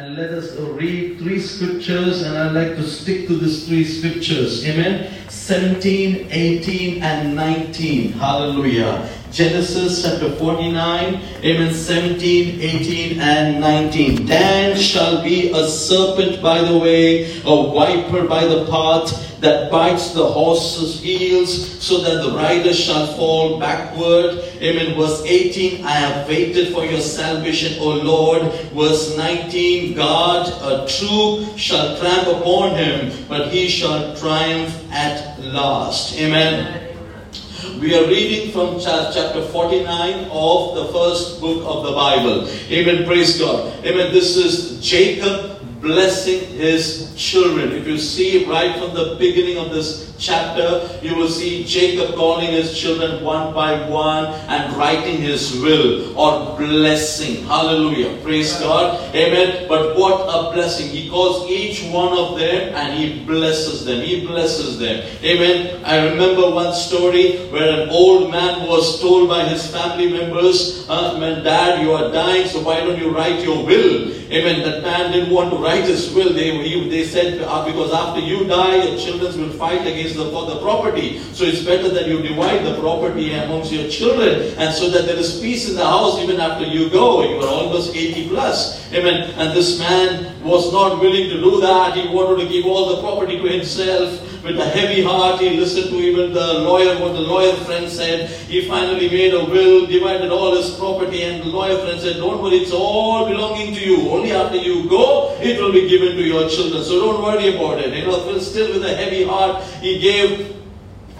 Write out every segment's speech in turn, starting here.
and let us read three scriptures, and I'd like to stick to these three scriptures. Amen. 17, 18, and 19. Hallelujah. Genesis chapter 49, amen, 17, 18, and 19. Dan shall be a serpent by the way, a viper by the path that bites the horse's heels, so that the rider shall fall backward. Amen. Verse 18, I have waited for your salvation, O Lord. Verse 19, Gad, a troop shall tramp upon him, but he shall triumph at last. Amen. We are reading from chapter 49 of the first book of the Bible. Amen. Praise God. Amen. This is Jacob blessing his children. If you see right from the beginning of this chapter, you will see Jacob calling his children one by one and writing his will or blessing. Hallelujah. Praise God. Amen. But what a blessing. He calls each one of them and he blesses them. He blesses them. Amen. I remember one story where an old man was told by his family members, uh, Dad, you are dying, so why don't you write your will? Amen. That man didn't want to write his will. They, he, they said, uh, because after you die, your children will fight against the, for the property. So it's better that you divide the property amongst your children. And so that there is peace in the house even after you go. You are almost 80 plus. Amen. And this man was not willing to do that. He wanted to give all the property to himself with a heavy heart. He listened to even the lawyer, what the lawyer friend said. He finally made a will, divided all his property, and the lawyer friend said, Don't worry, it's all belonging to you. Only after you go, it will be given to your children. So don't worry about it. You know, still with a heavy heart, he gave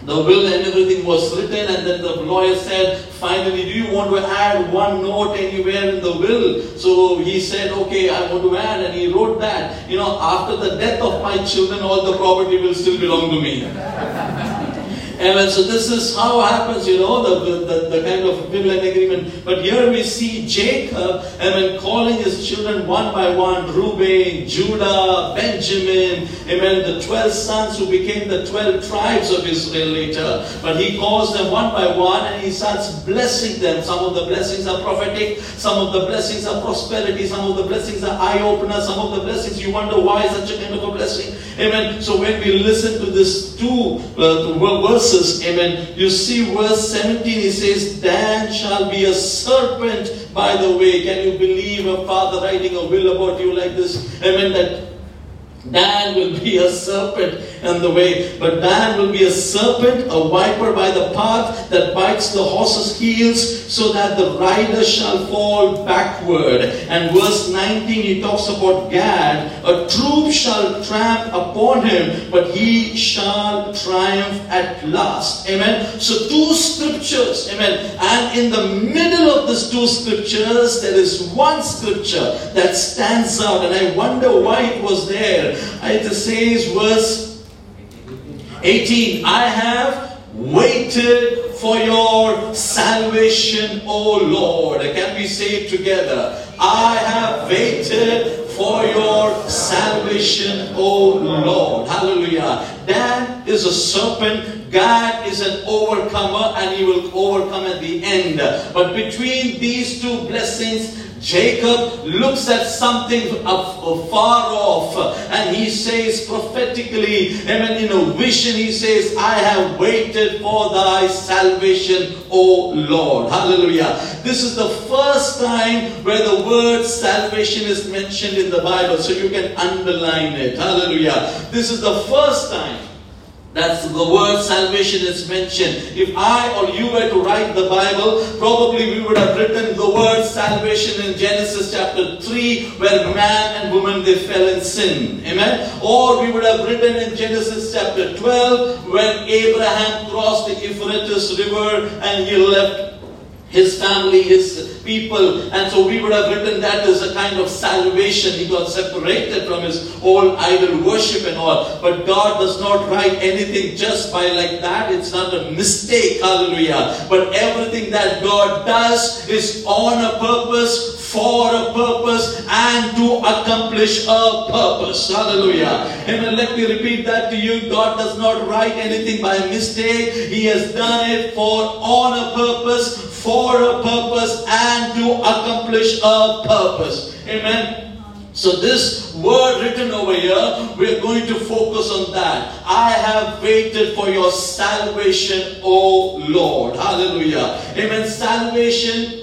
the will and everything was written, and then the lawyer said, Finally, do you want to add one note anywhere in the will? So he said, Okay, I want to add, and he wrote that. You know, after the death of my children, all the property will still belong to me. Amen. So this is how happens, you know, the, the, the kind of and agreement. But here we see Jacob, amen, calling his children one by one, Reuben, Judah, Benjamin, amen, the 12 sons who became the 12 tribes of Israel later. But he calls them one by one and he starts blessing them. Some of the blessings are prophetic, some of the blessings are prosperity, some of the blessings are eye openers, some of the blessings you wonder why such a kind of a blessing. Amen. So when we listen to this two uh, verses, verses, amen, you see verse 17, he says, Dan shall be a serpent by the way. Can you believe a father writing a will about you like this? Amen, that Dan will be a serpent and the way. But Dan will be a serpent, a viper by the path that bites the horse's heels, so that the rider shall fall backward. And verse 19, he talks about Gad. A troop shall tramp upon him, but he shall triumph at last. Amen. So two scriptures. Amen. And in the middle of these two scriptures, there is one scripture that stands out. And I wonder why it was there. It says, verse 18 I have waited for your salvation, O Lord. Can we say it together? I have waited for your salvation, O Lord. Hallelujah. Dan is a serpent. Gad is an overcomer and he will overcome at the end. But between these two blessings, Jacob looks at something far off and he says prophetically, amen, in a vision, he says, I have waited for thy salvation, O Lord. Hallelujah. This is the first time where the word salvation is mentioned in the Bible, so you can underline it. Hallelujah. This is the first time that's the word salvation is mentioned. If I or you were to write the Bible, probably we would have written the word salvation in Genesis chapter 3, where man and woman they fell in sin. Amen. Or we would have written in Genesis chapter 12, when Abraham crossed the Euphrates River and he left his family, his people. And so we would have written that as a kind of salvation. He got separated from his whole idol worship and all. But God does not write anything just by like that. It's not a mistake. Hallelujah. But everything that God does is on a purpose, for a purpose and to accomplish a purpose. Hallelujah. Amen. Let me repeat that to you. God does not write anything by mistake. He has done it for on a purpose, for a purpose, and to accomplish a purpose. Amen. So this word written over here, we're going to focus on that. I have waited for your salvation, O Lord. Hallelujah. Amen. Salvation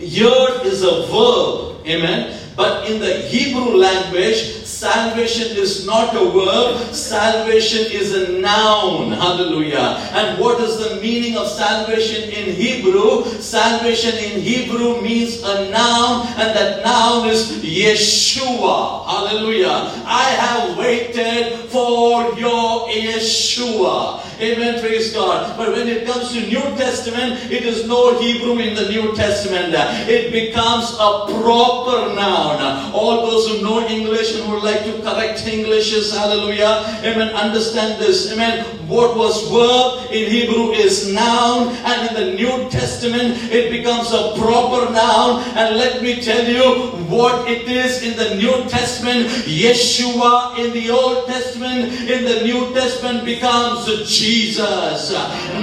here is a verb. Amen. But in the Hebrew language, Salvation is not a verb, salvation is a noun. Hallelujah. And what is the meaning of salvation in Hebrew? Salvation in Hebrew means a noun, and that noun is Yeshua. Hallelujah. I have waited for your Yeshua. Amen. Praise God. But when it comes to New Testament, it is no Hebrew in the New Testament. It becomes a proper noun. All those who know English and would like to correct Englishes, hallelujah. Amen. Understand this. Amen. What was verb in Hebrew is noun, and in the New Testament, it becomes a proper noun. And let me tell you what it is in the New Testament. Yeshua in the Old Testament, in the New Testament becomes Jesus. Jesus.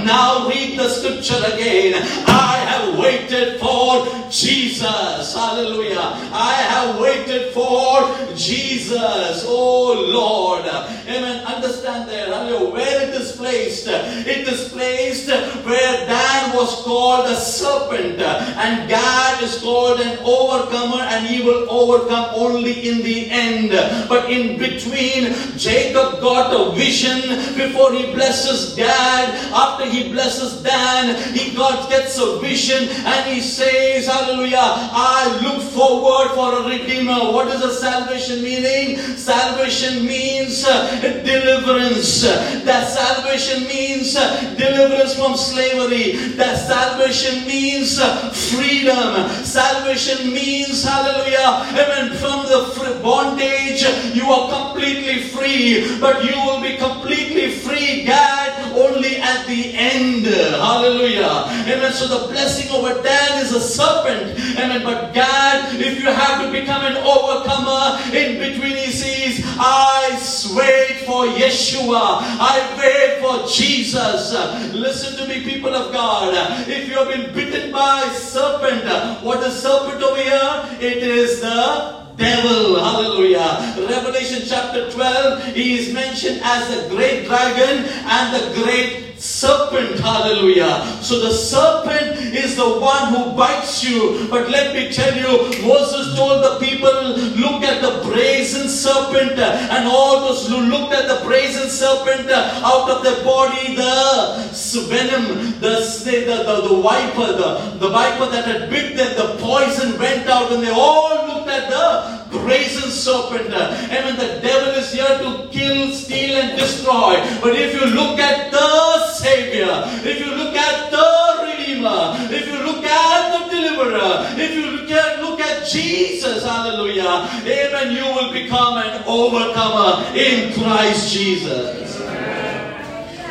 Now read the scripture again. I have waited for Jesus. Hallelujah. I have waited for Jesus. Oh Lord. Amen. Understand there. Hallelujah. Where it is placed. It is placed where Dan was called a serpent and Gad is called an overcomer and he will overcome only in the end. But in between, Jacob got a vision before he blesses blesses dad, after he blesses Dan, he God gets a vision and he says, Hallelujah, I look forward for a redeemer. What is a salvation meaning? Salvation means uh, deliverance. That salvation means uh, deliverance from slavery. That salvation means uh, freedom. Salvation means, hallelujah, amen, from the bondage you are completely free, but you will be completely free, God only at the end. Hallelujah. Amen. So the blessing over Dan is a serpent. Amen. But Gad, if you have to become an overcomer, in between he says, I wait for Yeshua. I wait for Jesus. Listen to me, people of God. If you have been bitten by a serpent, what is serpent over here? It is the devil. Hallelujah. Revelation chapter 12, he is mentioned as the great dragon and the great serpent. Hallelujah. So the serpent is the one who bites you. But let me tell you, Moses told the people, look at the brazen serpent. And all those who looked at the brazen serpent out of their body, the venom, the the, the, the viper, the, the viper that had bit them, the poison went out and they all looked at the brazen serpent. And when the devil is here to kill, steal and destroy. But if you look at the Savior, if you look at the Redeemer, if you look at the Deliverer, if you look at, look at Jesus, hallelujah, amen, you will become an overcomer in Christ Jesus.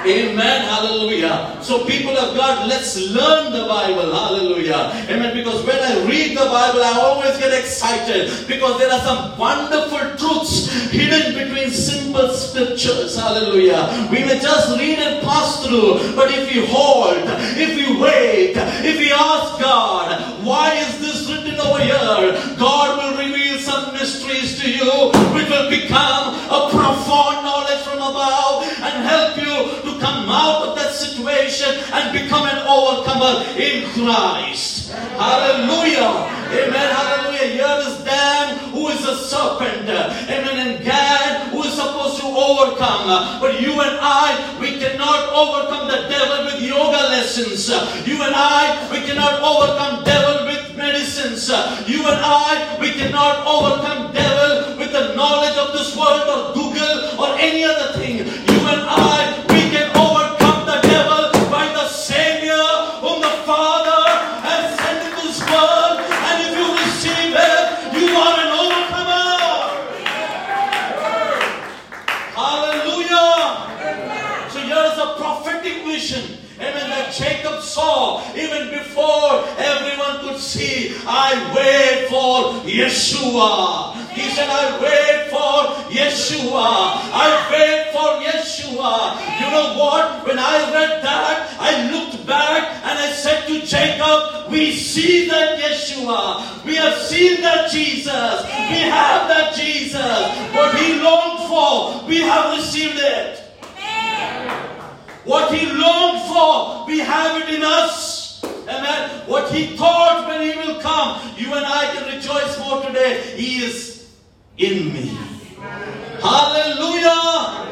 Amen. Hallelujah. So, people of God, let's learn the Bible. Hallelujah. Amen. Because when I read the Bible, I always get excited because there are some wonderful truths hidden between simple scriptures. Hallelujah. We may just read and pass through, but if we hold, if we wait, if we ask God, why is this written over here? God will reveal some mysteries to you which will become a profound knowledge out of that situation and become an overcomer in Christ. Hallelujah. Amen. Hallelujah. Here is Dan who is a serpent. Amen. And Gad who is supposed to overcome. But you and I, we cannot overcome the devil with yoga lessons. You and I, we cannot overcome devil with medicines. You and I, we cannot overcome devil with the knowledge of this world or Google or any other thing. Yeshua. He said, I wait for Yeshua. I wait for Yeshua. You know what? When I read that, I looked back and I said to Jacob, We see that Yeshua. We have seen that Jesus. We have that Jesus. What he longed for, we have received it. What he longed for, we have it in us. Amen. What he thought when he will come, you and I can rejoice for today. He is in me. Hallelujah.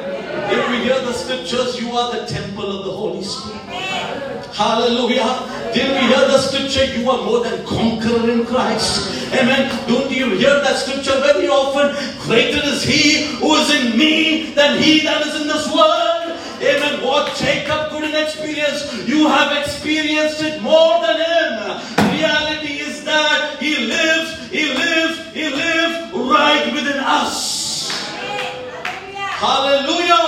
If we hear the scriptures, you are the temple of the Holy Spirit. Hallelujah. Did we hear the scripture? You are more than conqueror in Christ. Amen. Don't you hear that scripture very often? Greater is he who is in me than he that is in this world. Amen. What Jacob couldn't experience, you have experienced it more than him. Reality is that he lives, he lives, he lives right within us. Hallelujah.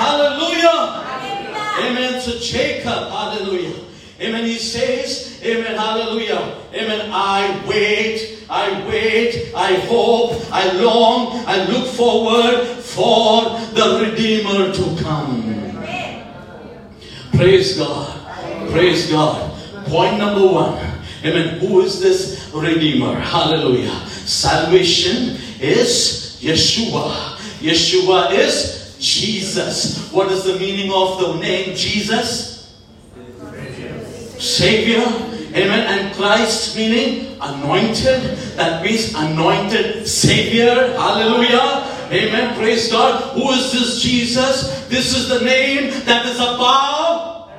Hallelujah. Amen. So Jacob, hallelujah. Amen. He says, Amen. Hallelujah. Amen. I wait, I wait, I hope, I long, I look forward for the Redeemer to come. Praise God. Praise God. Point number one. Amen. Who is this Redeemer? Hallelujah. Salvation is Yeshua. Yeshua is Jesus. What is the meaning of the name Jesus? Savior. Amen. And Christ meaning anointed. That means anointed Savior. Hallelujah. Amen. Praise God. Who is this Jesus? This is the name that is above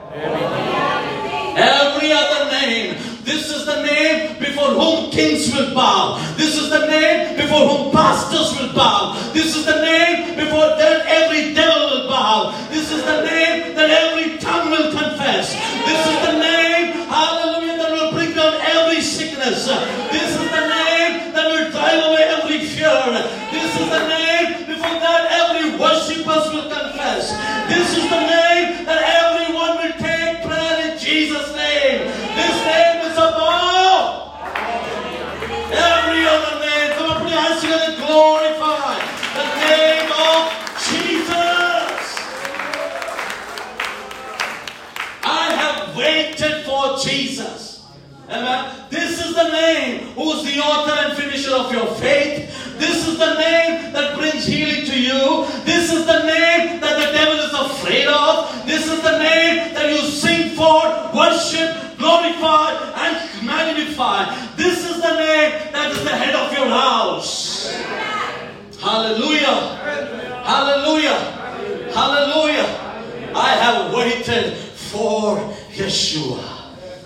every other name. This is the name before whom kings will bow. This is the name before whom pastors will bow. This is the name before that every devil will bow. This is the name that every tongue will confess. This is the name, hallelujah, that will bring down every sickness. This is the name that will drive away every fear. This is the name before that every worshippers will confess. This is the name that everyone will take prayer in Jesus' name. This name is above every other name. Come on, put your hands together glorify the name of Jesus. I have waited for Jesus. Amen. This is the name who is the author and finisher of your faith. This is the name that brings healing to you. This is the name that the devil is afraid of. This is the name that you sing for, worship, glorify, and magnify. This is the name that is the head of your house. Hallelujah. Hallelujah. Hallelujah. I have waited for Yeshua.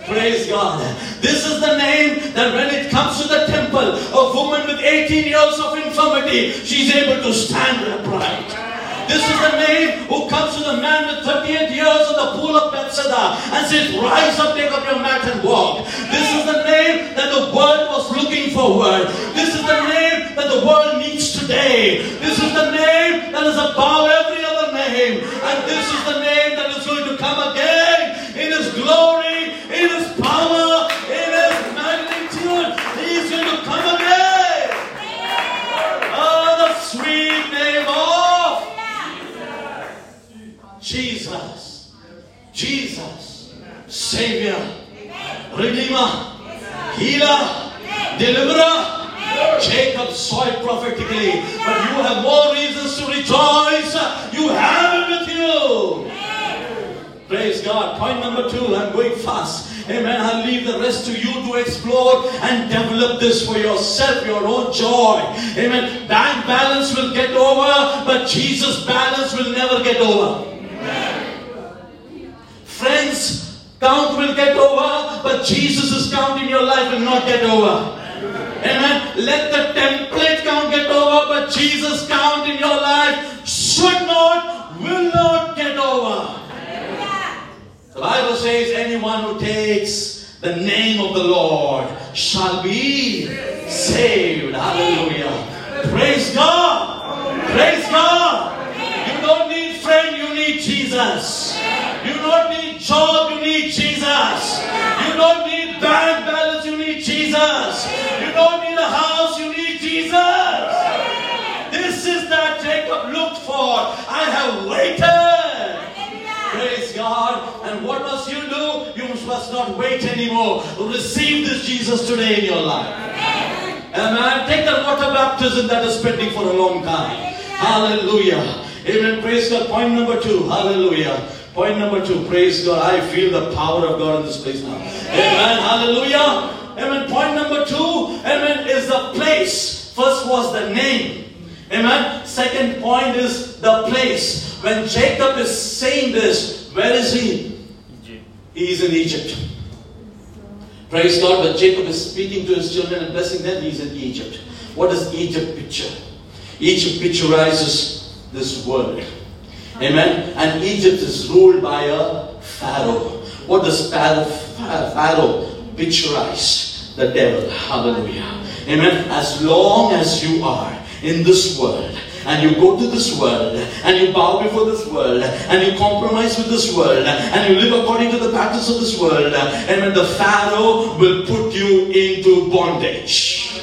Praise God. This is the name that when it comes to the temple, a woman with 18 years of infirmity, she's able to stand upright. This is the name who comes to the man with 38 years of the pool of Bethesda and says, Rise up, take up your mat and walk. This is the name that the world was looking forward. This is the name that the world needs today. This is the name that is above every other name. And this is the name that is going to come again in His glory, in His power, in His magnitude. He is going to come again. Oh, the sweet name of Jesus. Jesus. Savior. Redeemer. Healer. Deliverer. Jacob saw it prophetically, but you have more reasons to rejoice. You have it with you. Praise God. Point number two, I'm going fast. Amen. I'll leave the rest to you to explore and develop this for yourself, your own joy. Amen. Bank balance will get over, but Jesus' balance will never get over. Friends, count will get over, but Jesus' count in your life will not get over. Amen. Let the template count get over, but Jesus' count in your life should not, will not get over. The Bible says, anyone who takes the name of the Lord shall be saved. Hallelujah. Praise God. Praise God. You don't need friend, you need Jesus. You don't need job, you need Jesus. You don't need bank balance, you need Jesus. You don't need a house, you need Jesus. This is that Jacob looked for. I have waited. Praise God. And what must you Must not wait anymore. Receive this Jesus today in your life. Amen. Take the water baptism that is pending for a long time. Hallelujah. Amen. Praise God. Point number two. Hallelujah. Point number two. Praise God. I feel the power of God in this place now. Amen. Hallelujah. Amen. Point number two. Amen. Is the place. First was the name. Amen. Second point is the place. When Jacob is saying this, where is he? He is in Egypt. Praise God. but Jacob is speaking to his children and blessing them, he is in Egypt. What does Egypt picture? Egypt picturizes this world. Amen. And Egypt is ruled by a Pharaoh. What does Pharaoh, Pharaoh picturize? The devil. Hallelujah. Amen. As long as you are in this world, and you go to this world and you bow before this world and you compromise with this world and you live according to the patterns of this world and when the Pharaoh will put you into bondage.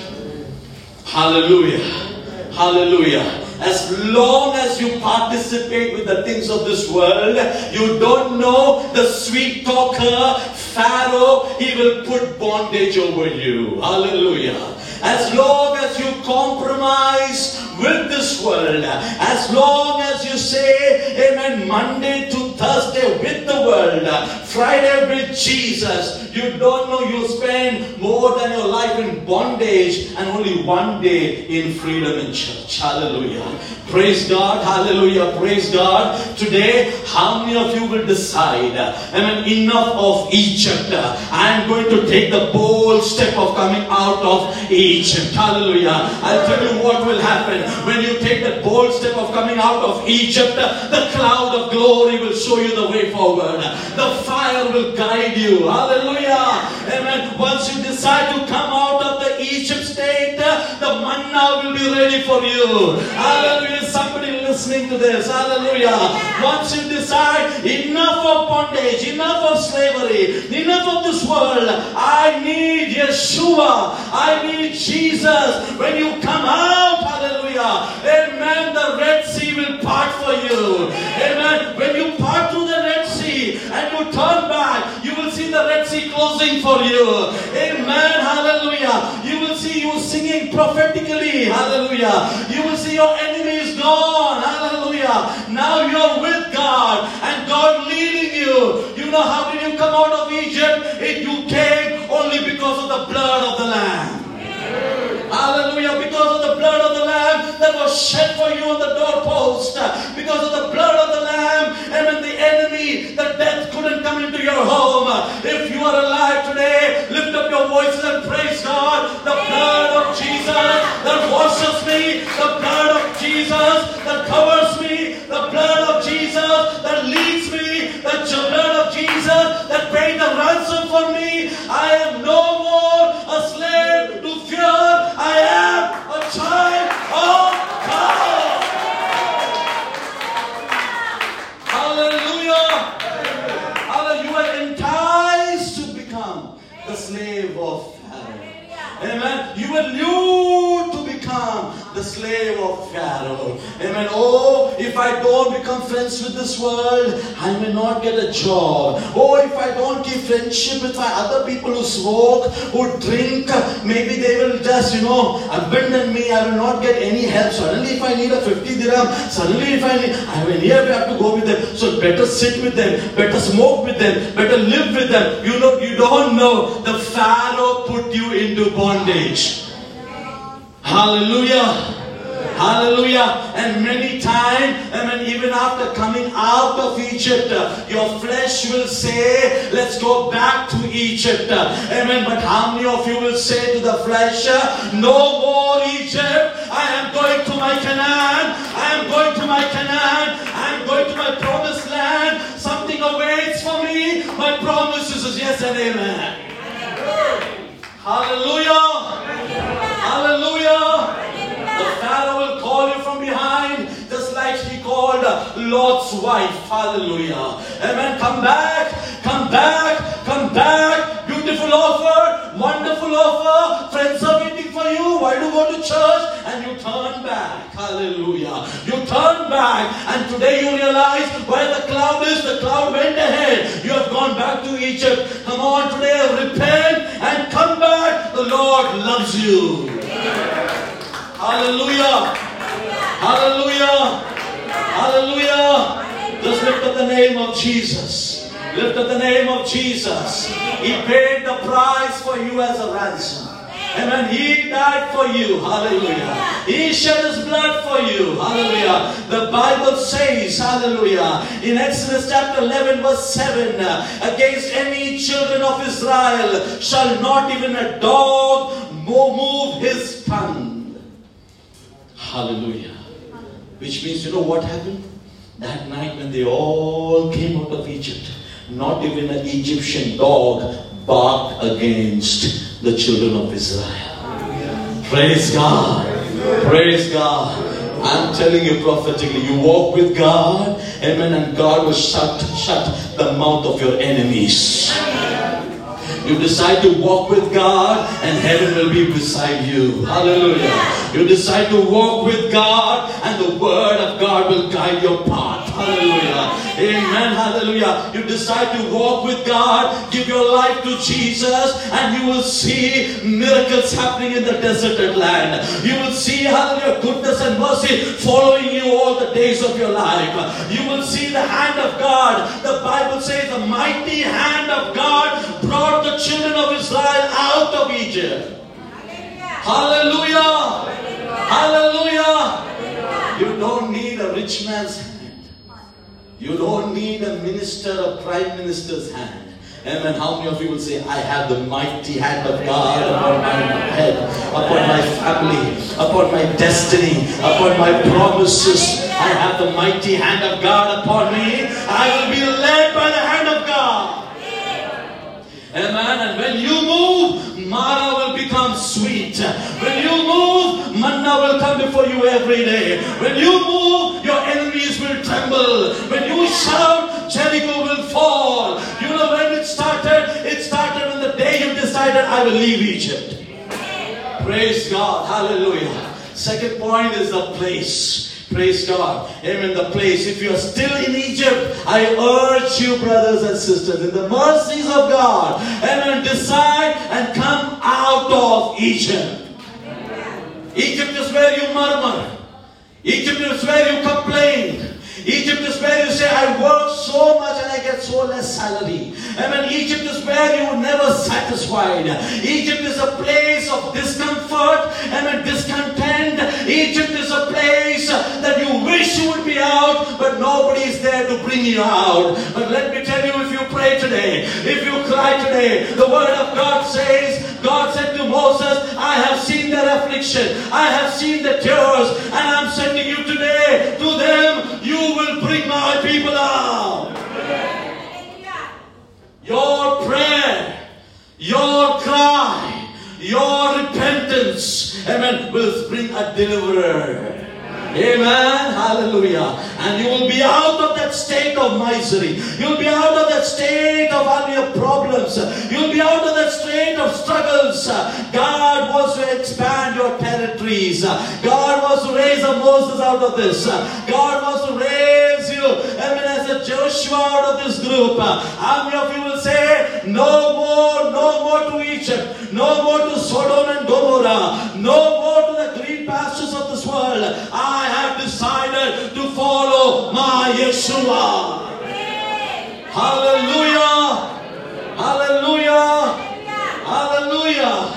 Hallelujah. Hallelujah. As long as you participate with the things of this world, you don't know the sweet talker, Pharaoh, he will put bondage over you. Hallelujah. As long as you compromise with this world, as long as you say, Amen, Monday to Thursday with the world, Friday with Jesus, you don't know you spend more than your life in bondage and only one day in freedom in church. Hallelujah. Praise God. Hallelujah. Praise God. Today, how many of you will decide, I mean, enough of Egypt. I am going to take the bold step of coming out of Egypt. Hallelujah. I'll tell you what will happen when you take that bold step of coming out of Egypt. The cloud of glory will show you the way forward. The fire will guide you. Hallelujah. Amen. Once you decide to come be ready for you. Hallelujah. Somebody listening to this. Hallelujah. Once you decide enough of bondage, enough of slavery, enough of this world, I need Yeshua. I need Jesus. When you come out, hallelujah. Amen. The Red Sea will part for you. Amen. When you part through the Red Sea and you turn back, you will see the Red Sea closing for you. Amen. Hallelujah. You will see you singing prophetically. Hallelujah. You will see your enemy is gone. Hallelujah. Now you're with God and God leading you. You know how did you come out of Egypt? It, you came only because of the blood of the Lamb. Hallelujah. Because of the blood of the Lamb that was shed for you on the doorpost. Because of the blood of the Lamb. And when the enemy, the death couldn't come into your home. If you are alive today, lift up your voices and praise God. The blood of Jesus that washes me. The blood of Jesus that covers me. The blood of Jesus that leads me. The blood of Jesus that paid the ransom for me. I am I don't become friends with this world, I may not get a job. Oh, if I don't keep friendship with my other people who smoke, who drink, maybe they will just, you know, abandon me. I will not get any help. Suddenly, if I need a 50 dirham, suddenly if I need, I will never have to go with them. So better sit with them, better smoke with them, better live with them. You know, you don't know. The Pharaoh put you into bondage. Hallelujah. Hallelujah. And many times, I mean, even after coming out of Egypt, your flesh will say, let's go back to Egypt. Amen. But how many of you will say to the flesh, no more Egypt. I am going to my Canaan. I am going to my Canaan. I am going to my promised land. Something awaits for me. My promises is yes and amen. Hallelujah. Hallelujah. The Pharaoh will call you from behind, just like he called Lot's wife. Hallelujah. Amen. Come back, come back, come back. Beautiful offer, wonderful offer. Friends are waiting for you. Why do you go to church? And you turn back. Hallelujah. You turn back. And today you realize where the cloud is, the cloud went ahead. You have gone back to Egypt. Come on today, repent and come back. The Lord loves you. Hallelujah. Hallelujah. Hallelujah. Just lift up the name of Jesus. Lift up the name of Jesus. He paid the price for you as a ransom. Amen. He died for you. Hallelujah. He shed his blood for you. Hallelujah. The Bible says, hallelujah, in Exodus chapter 11, verse 7, against any children of Israel shall not even a dog move his tongue. Hallelujah. Which means, you know what happened? That night when they all came out of Egypt, not even an Egyptian dog barked against the children of Israel. Praise God. Praise God. I'm telling you prophetically, you walk with God, amen, and God will shut, shut the mouth of your enemies. You decide to walk with God and heaven will be beside you. Hallelujah. You decide to walk with God and the word of God will guide your path. Hallelujah. Amen. Hallelujah. You decide to walk with God, give your life to Jesus, and you will see miracles happening in the deserted land. You will see, hallelujah, goodness and mercy following you all the days of your life. You will see the hand of God. The Bible says the mighty hand of God brought the children of Israel out of Egypt. Hallelujah. Hallelujah. You don't need a rich man's hand. You don't need a minister or prime minister's hand. Amen. How many of you will say, I have the mighty hand of God upon my head, upon my family, upon my destiny, upon my promises. I have the mighty hand of God upon me. I will be led by the hand of God. Amen. And when you move, Mara will become sweet. When you move, manna will come before you every day. When you move, your enemies will tremble. When you shout, Jericho will fall. You know when it started? It started when the day you decided, I will leave Egypt. Praise God. Hallelujah. Second point is the place. Praise God. Amen. The place. If you are still in Egypt, I urge you, brothers and sisters, in the mercies of God, amen, decide and come out of Egypt. Egypt is where you murmur. Egypt is where you complain. Egypt is where you say, I work so much and I get so less salary. I mean, Egypt is where you are never satisfied. Egypt is a place of discomfort and discontent. Egypt is a place that you wish you would be out, but nobody is there to bring you out. But let me tell you, if you pray today, if you cry today, the word of God says, God said to Moses, I have seen their affliction, I have seen the tears, and I'm sending you today to them. You will bring my people out. Your prayer, your cry, your repentance, amen, will bring a deliverer. Amen. Hallelujah. And you will be out of that state of misery. You'll be out of that state of all your problems. You'll be out of that state of struggles. God wants to expand your territories. God wants to raise a Moses out of this. God wants to raise you, amen, as a Joshua out of this group. How many of you will say, no more, no more to Egypt, no more to Sodom and Gomorrah, no more to the green pastures world. I have decided to follow my Yeshua. Hallelujah. Hallelujah. Hallelujah.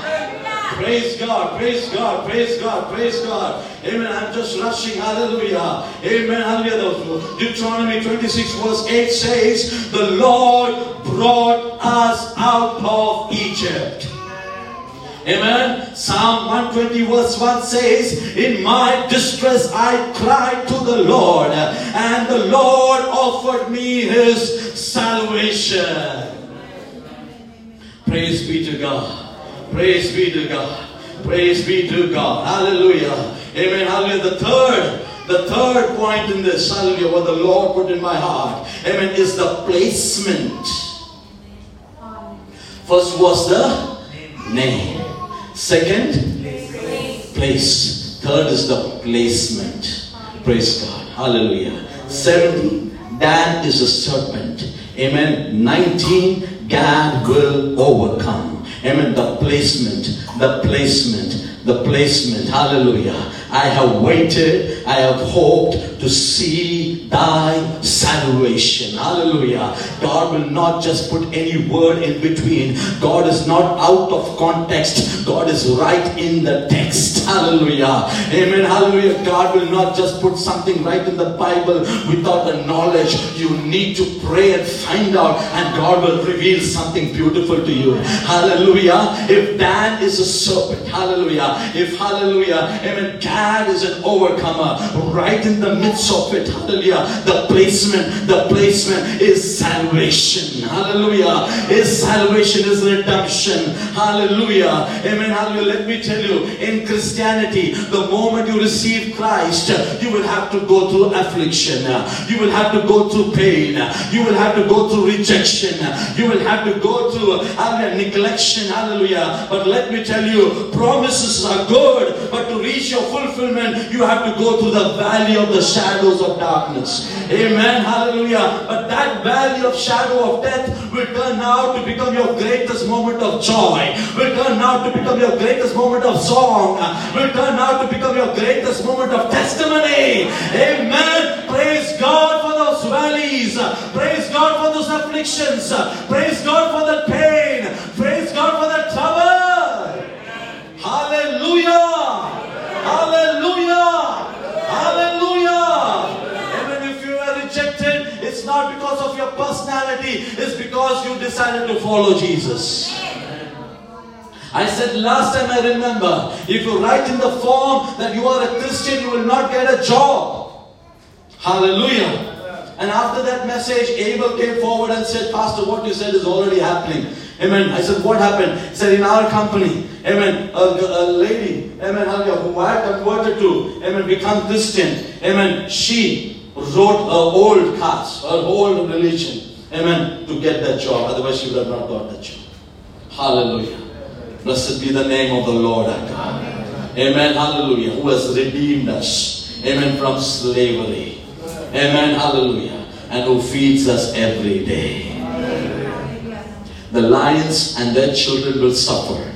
Praise God, praise God, praise God, praise God. Amen. I'm just rushing. Hallelujah. Amen. Hallelujah. Deuteronomy 26, verse 8 says, The Lord brought us out of Egypt. Amen. Psalm 120 verse 1 says, In my distress I cried to the Lord, and the Lord offered me his salvation. Praise be to God. Praise be to God. Praise be to God. Hallelujah. Amen. Hallelujah. The third, the third point in this, hallelujah, what the Lord put in my heart, amen, is the placement. First was the name. Second, place. Third is the placement. Praise God. Hallelujah. 17, Dan is a serpent. Amen. 19, Gad will overcome. Amen. The placement, the placement, the placement. Hallelujah. I have waited, I have hoped to see thy salvation. Hallelujah. God will not just put any word in between. God is not out of context. God is right in the text. Hallelujah. Amen. Hallelujah. God will not just put something right in the Bible without the knowledge. You need to pray and find out, and God will reveal something beautiful to you. Hallelujah. If Dan is a serpent, hallelujah. If hallelujah, amen. Gad is an overcomer right in the midst of it. Hallelujah. The placement, the placement is salvation. Hallelujah. His salvation is redemption. Hallelujah. Amen. Hallelujah. Let me tell you, in Christianity, the moment you receive Christ, you will have to go through affliction. You will have to go through pain. You will have to go through rejection. You will have to go through hallelujah, neglection. Hallelujah. But let me tell you, promises are good, but to reach your fulfillment, you have to go through the valley of the shadows of darkness. Amen. Hallelujah. But that valley of shadow of death will turn out to become your greatest moment of joy. Will turn out to become your greatest moment of song. Will turn out to become your greatest moment of testimony. Amen. Praise God for those valleys. Praise God for those afflictions. Praise God for the pain. Praise God for the trouble. Hallelujah. Hallelujah. Hallelujah. Even if you are rejected, it's not because of your personality, it's because you decided to follow Jesus. I said last time I remember, if you write in the form that you are a Christian, you will not get a job. Hallelujah. And after that message, Abel came forward and said, Pastor, what you said is already happening. Amen. I said, what happened? He said, in our company, amen, a, a lady, amen, who I converted to, amen, become Christian, amen, she wrote her old caste, her old religion, amen, to get that job. Otherwise, she would have not got that job. Hallelujah. Blessed be the name of the Lord our God. Amen. Hallelujah. Who has redeemed us. Amen. From slavery. Amen. Hallelujah. And who feeds us every day. The lions and their children will suffer.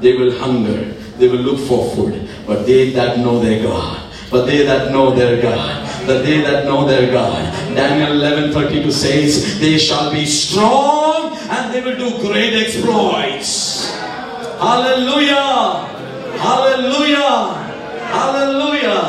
They will hunger. They will look for food. But they that know their God. But they that know their God. The they that know their God. Daniel 11 32 says, They shall be strong and they will do great exploits. Hallelujah. Hallelujah. Hallelujah.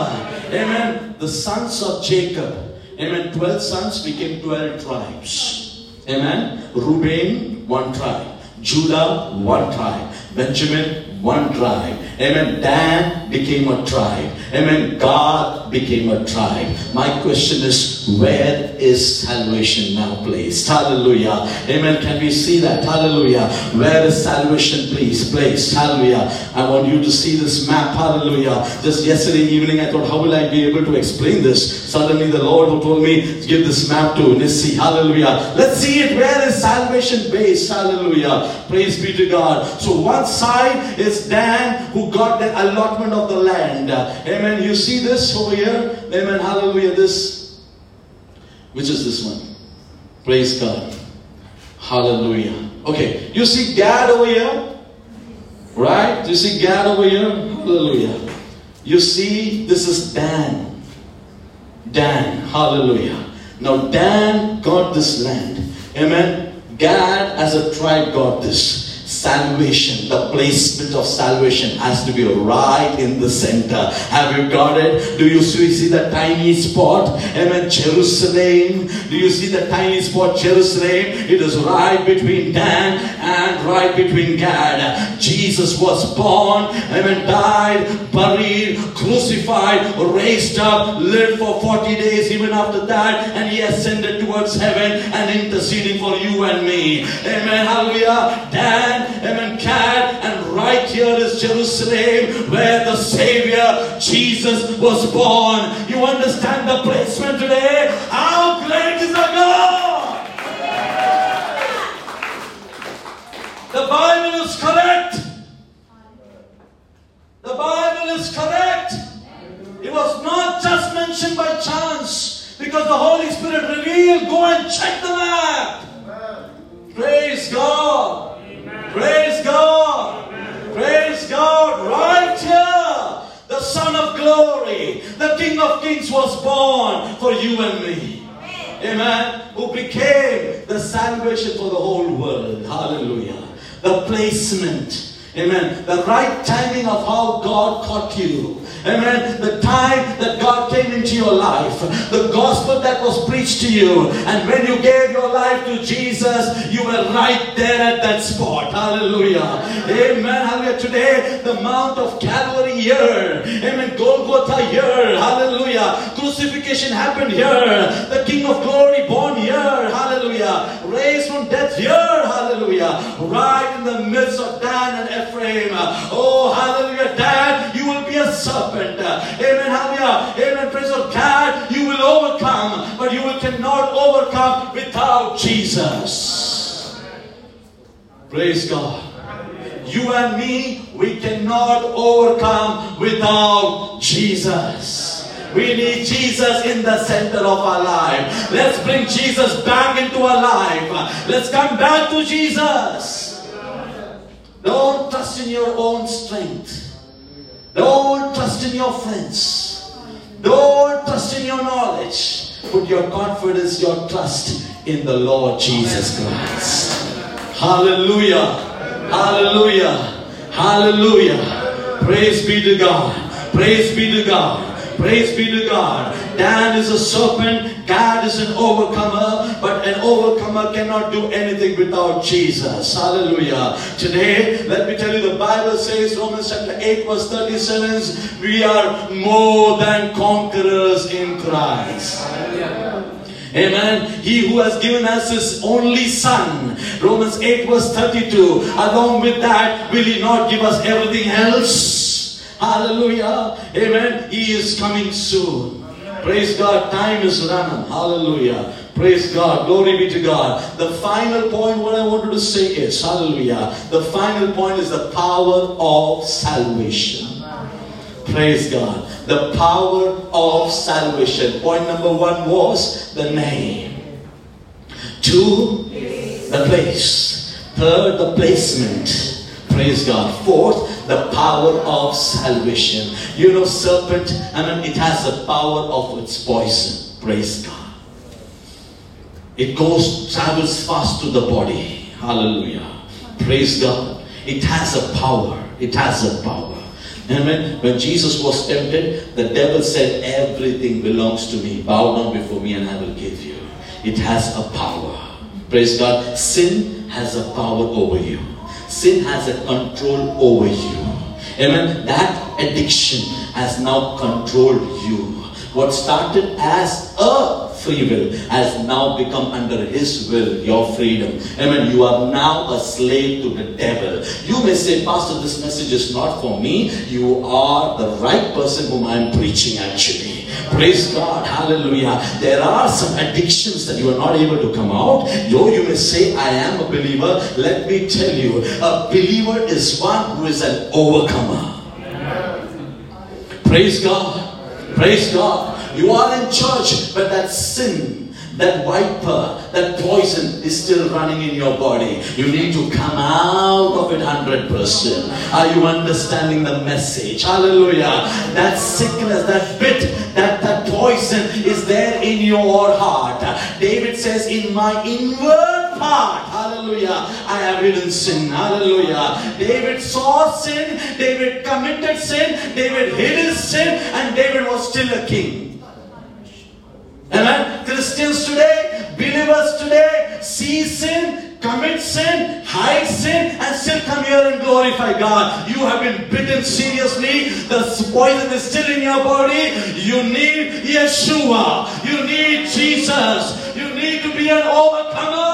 Amen. The sons of Jacob. Amen. 12 sons became 12 tribes. Amen. Reuben, one tribe. Judah, one tribe. Benjamin, one tribe. Amen. Dan became a tribe. Amen. Gad became a tribe. My question is, where is salvation now placed? Hallelujah. Amen. Can we see that? Hallelujah. Where is salvation please placed? Hallelujah. I want you to see this map. Hallelujah. Just yesterday evening, I thought, how will I be able to explain this? Suddenly, the Lord who told me, give this map to Nissi. Hallelujah. Let's see it. Where is salvation based? Hallelujah. Praise be to God. So, one side is Dan who got the allotment of the land. Amen. You see this over here? Amen. Hallelujah. This, which is this one? Praise God. Hallelujah. Okay. You see Gad over here? Right? You see Gad over here? Hallelujah. You see, this is Dan. Dan. Hallelujah. Now, Dan got this land. Amen. Gad as a tribe got this salvation, the placement of salvation has to be right in the center. Have you got it? Do you see the tiny spot? Amen. Jerusalem. Do you see the tiny spot, Jerusalem? It is right between Dan and right between Gad. Jesus was born, amen, died, buried, crucified, raised up, lived for 40 days even after that, and he ascended towards heaven and interceding for you and me. Amen. Hallelujah. Dan Amen. Gad, and right here is Jerusalem where the Savior Jesus was born. You understand the placement today? How great is our God? The Bible is correct. The Bible is correct. It was not just mentioned by chance because the Holy Spirit revealed. Go and check the map. Praise God. Praise God. Praise God. Right here, the Son of Glory, the King of Kings was born for you and me. Amen. Who became the salvation for the whole world. Hallelujah. The placement. Amen. The right timing of how God caught you. Amen. The time that God came into your life, the gospel that was preached to you, and when you gave your life to Jesus, you were right there at that spot. Hallelujah. Amen. Hallelujah. Today, the Mount of Calvary here. Amen. Golgotha here. Hallelujah. Crucifixion happened here. The King of Glory born here. Hallelujah. Raised from death here. Right in the midst of Dan and Ephraim. Oh, hallelujah. Dan, you will be a serpent serpent. Amen. Hallelujah. Amen. Praise of God. You will overcome, but you will cannot overcome without Jesus. Praise God. You and me, we cannot overcome without Jesus. We need Jesus in the center of our life. Let's bring Jesus back into our life. Let's come back to Jesus. Don't trust in your own strength. Don't trust in your friends. Don't trust in your knowledge. Put your confidence, your trust in the Lord Jesus Christ. Hallelujah. Hallelujah. Hallelujah. Praise be to God. Praise be to God. Praise be to God. Dan is a serpent. Gad is an overcomer. But an overcomer cannot do anything without Jesus. Hallelujah. Today, let me tell you, the Bible says, Romans chapter 8, verse 37, we are more than conquerors in Christ. Amen. He who has given us his only son. Romans 8 verse 32. Along with that, will he not give us everything else? Hallelujah. Amen. He is coming soon. Praise God. Time is running. Hallelujah. Praise God. Glory be to God. The final point, what I wanted to say is, hallelujah. The final point is the power of salvation. Praise God. The power of salvation. Point number one was the name. Two, the place. Third, the placement. Praise God. Fourth, the power of salvation. You know, serpent, I mean, it has the power of its poison. Praise God. It goes, travels fast to the body. Hallelujah. Praise God. It has a power. It has a power. And when, when Jesus was tempted, the devil said, Everything belongs to me. Bow down before me and I will give you. It has a power. Praise God. Sin has a power over you. Sin has a control over you. Amen. That addiction has now controlled you. What started as a free will has now become under his will, your freedom. Amen. You are now a slave to the devil. You may say, Pastor, this message is not for me. You are the right person whom I am preaching actually. Praise God. Hallelujah. There are some addictions that you are not able to come out. Though you may say, I am a believer. Let me tell you, a believer is one who is an overcomer. Praise God. Praise God. You are in church, but that sin that viper, that poison is still running in your body. You need to come out of it 100%. Are you understanding the message? Hallelujah. That sickness, that bit, that, that poison is there in your heart. David says, in my inward part, hallelujah, I have hidden sin. Hallelujah. David saw sin, David committed sin, David hid his sin, and David was still a king. Amen. Christians today, believers today, see sin, commit sin, hide sin, and still come here and glorify God. You have been bitten seriously. The poison is still in your body. You need Yeshua. You need Jesus. You need to be an overcomer.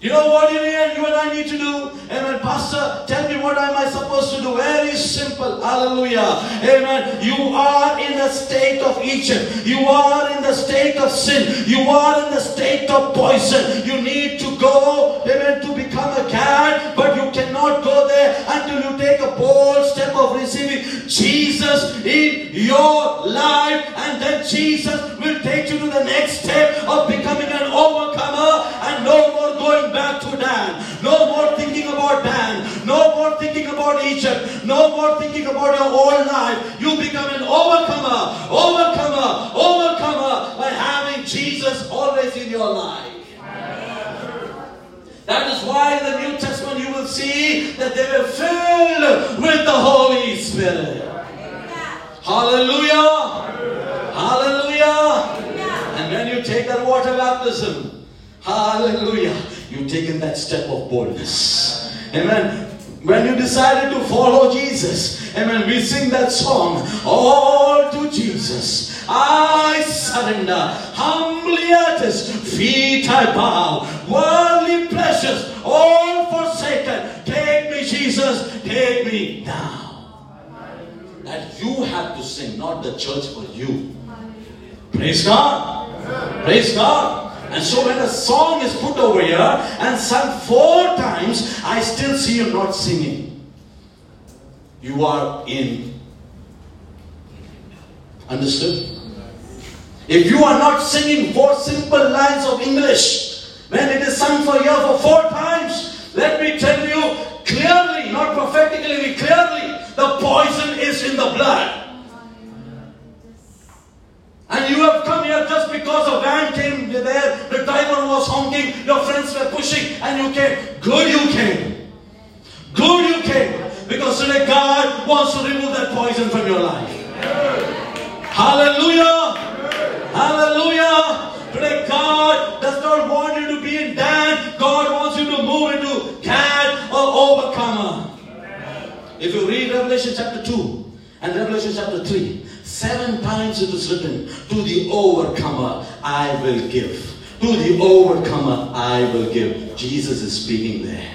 You know what you and you and I need to do? Amen. Pastor, tell me what am I supposed to do? Very simple. Hallelujah. Amen. You are in the state of Egypt. You are in the state of sin. You are in the state of poison. You need to go, amen, to become a cat, but you cannot go there until you take a bold step of receiving Jesus in your life, and then Jesus will take you to the next step of becoming an overcomer and no more going back to Dan. No more thinking about Dan. No more thinking about Egypt. No more thinking about your old life. You become an overcomer, overcomer, overcomer by having Jesus always in your life. That is why in the New Testament you will see that they were filled with the Holy Spirit. Hallelujah. Hallelujah. And when you take that water baptism, hallelujah, you've taken that step of boldness. Amen. When you decided to follow Jesus, amen, we sing that song, All to Jesus. I surrender, humbly at his feet I bow, worldly pleasures, all forsaken. Take me, Jesus, take me now. That you have to sing, not the church for you. Praise God. Praise God. And so when a song is put over here and sung four times, I still see you not singing. You are in. Understood? If you are not singing four simple lines of English, when it is sung for you for four times, let me tell you clearly, not prophetically, clearly, the poison is in the blood. And you have come here just because a van came there, the driver was honking, your friends were pushing, and you came. Good you came. Good you came. Because today God wants to remove that poison from your life. Hallelujah. Hallelujah. Today God does not want you to be in Dan. God wants you to move into Gad or overcomer. If you read Revelation chapter 2 and Revelation chapter 3, seven times it is written, To the overcomer I will give. To the overcomer I will give. Jesus is speaking there.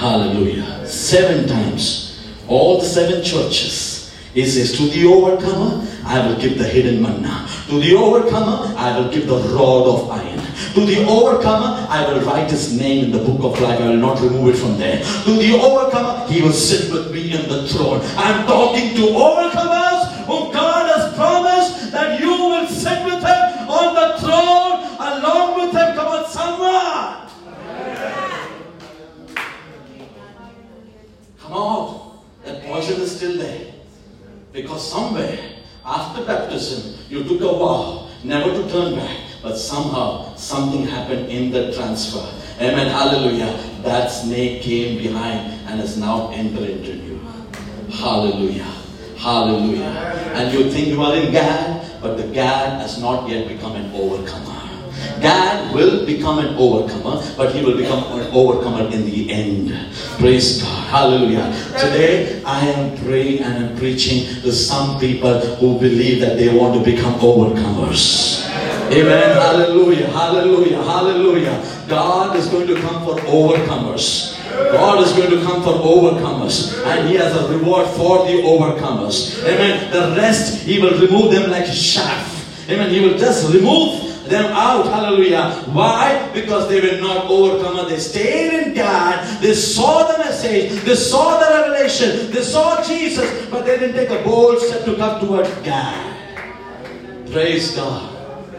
Hallelujah. Seven times. All the seven churches. He says, To the overcomer I will give the hidden manna. To the overcomer I will give the rod of iron. To the overcomer, I will write his name in the book of life. I will not remove it from there. To the overcomer, he will sit with me in the throne. I'm talking to overcomers whom God has promised that you will sit with him on the throne along with him. Come on, someone. Come on. That poison is still there. Because somewhere after baptism, you took a vow never to turn back. But somehow something happened in the transfer. Amen. Hallelujah. That snake came behind and has now entered into you. Hallelujah. Hallelujah. And you think you are in Gad, but the Gad has not yet become an overcomer. Gad will become an overcomer, but he will become an overcomer in the end. Praise God. Hallelujah. Today I am praying and I'm preaching to some people who believe that they want to become overcomers. Amen. Hallelujah. Hallelujah. Hallelujah. God is going to come for overcomers. God is going to come for overcomers. And He has a reward for the overcomers. Amen. The rest, He will remove them like a shaft. Amen. He will just remove them out. Hallelujah. Why? Because they were not overcomer. They stayed in God. They saw the message. They saw the revelation. They saw Jesus. But they didn't take a bold step to come toward God. Praise God.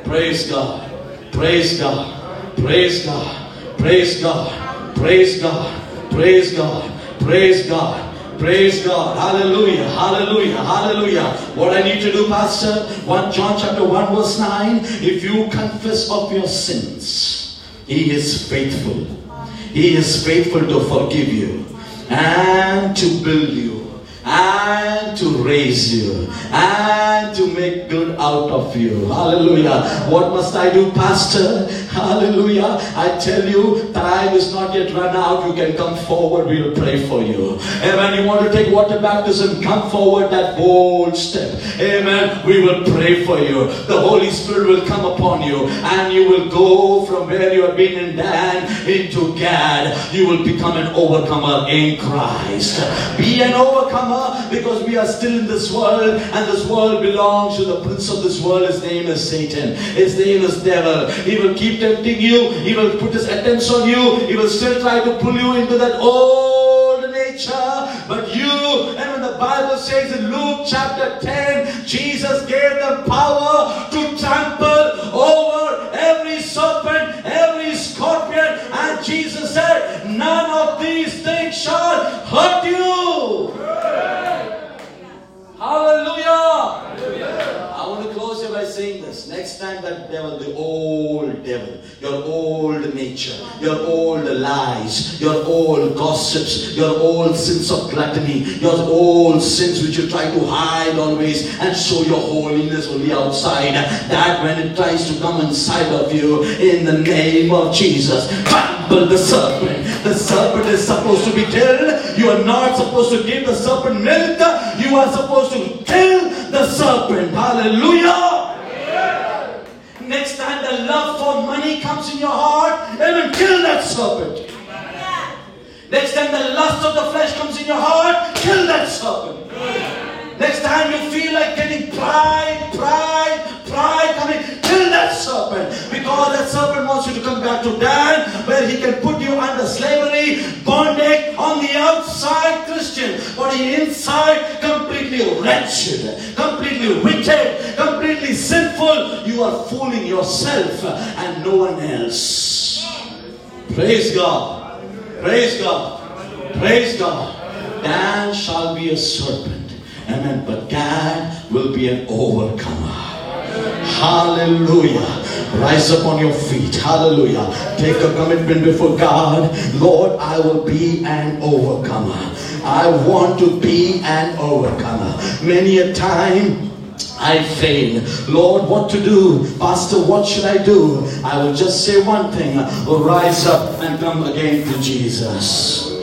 Praise God. Praise God. Praise God. Praise God. Praise God. Praise God. Praise God. Praise God. Hallelujah. Hallelujah. Hallelujah. What I need to do, Pastor? 1 John chapter 1 verse 9. If you confess of your sins, He is faithful. He is faithful to forgive you and to build you and to raise you and to make good out of you. Hallelujah. What must I do, Pastor? Hallelujah. I tell you, time is not yet run out. You can come forward. We will pray for you. Amen. You want to take water baptism? Come forward that bold step. Amen. We will pray for you. The Holy Spirit will come upon you and you will go from where you have been in Dan into Gad. You will become an overcomer in Christ. Be an overcomer because we are still in this world and this world belongs to the prince of this world. His name is Satan. His name is devil. He will keep tempting you. He will put his attempts on you. He will still try to pull you into that old nature. But you, and when the Bible says in Luke chapter 10, Jesus gave them power to trample over every serpent, every scorpion. And Jesus said, none of these things shall hurt you. Next time that devil, the old devil, your old nature, your old lies, your old gossips, your old sins of gluttony, your old sins which you try to hide always and show your holiness only outside, that when it tries to come inside of you, in the name of Jesus, trample the serpent. The serpent is supposed to be killed. You are not supposed to give the serpent milk. You are supposed to kill the serpent. Hallelujah. Next time the love for money comes in your heart, even kill that serpent. Next time the lust of the flesh comes in your heart, kill that serpent. Next time you feel like getting pride, pride, serpent. Because that serpent wants you to come back to Dan, where he can put you under slavery, bondage, on the outside Christian, but inside completely wretched, completely wicked, completely sinful. You are fooling yourself and no one else. Praise God. Praise God. Praise God. Dan shall be a serpent. Amen. But Gad will be an overcomer. Hallelujah. Rise up on your feet. Hallelujah. Take a commitment before God. Lord, I will be an overcomer. I want to be an overcomer. Many a time I fail. Lord, what to do? Pastor, what should I do? I will just say one thing. Rise up and come again to Jesus.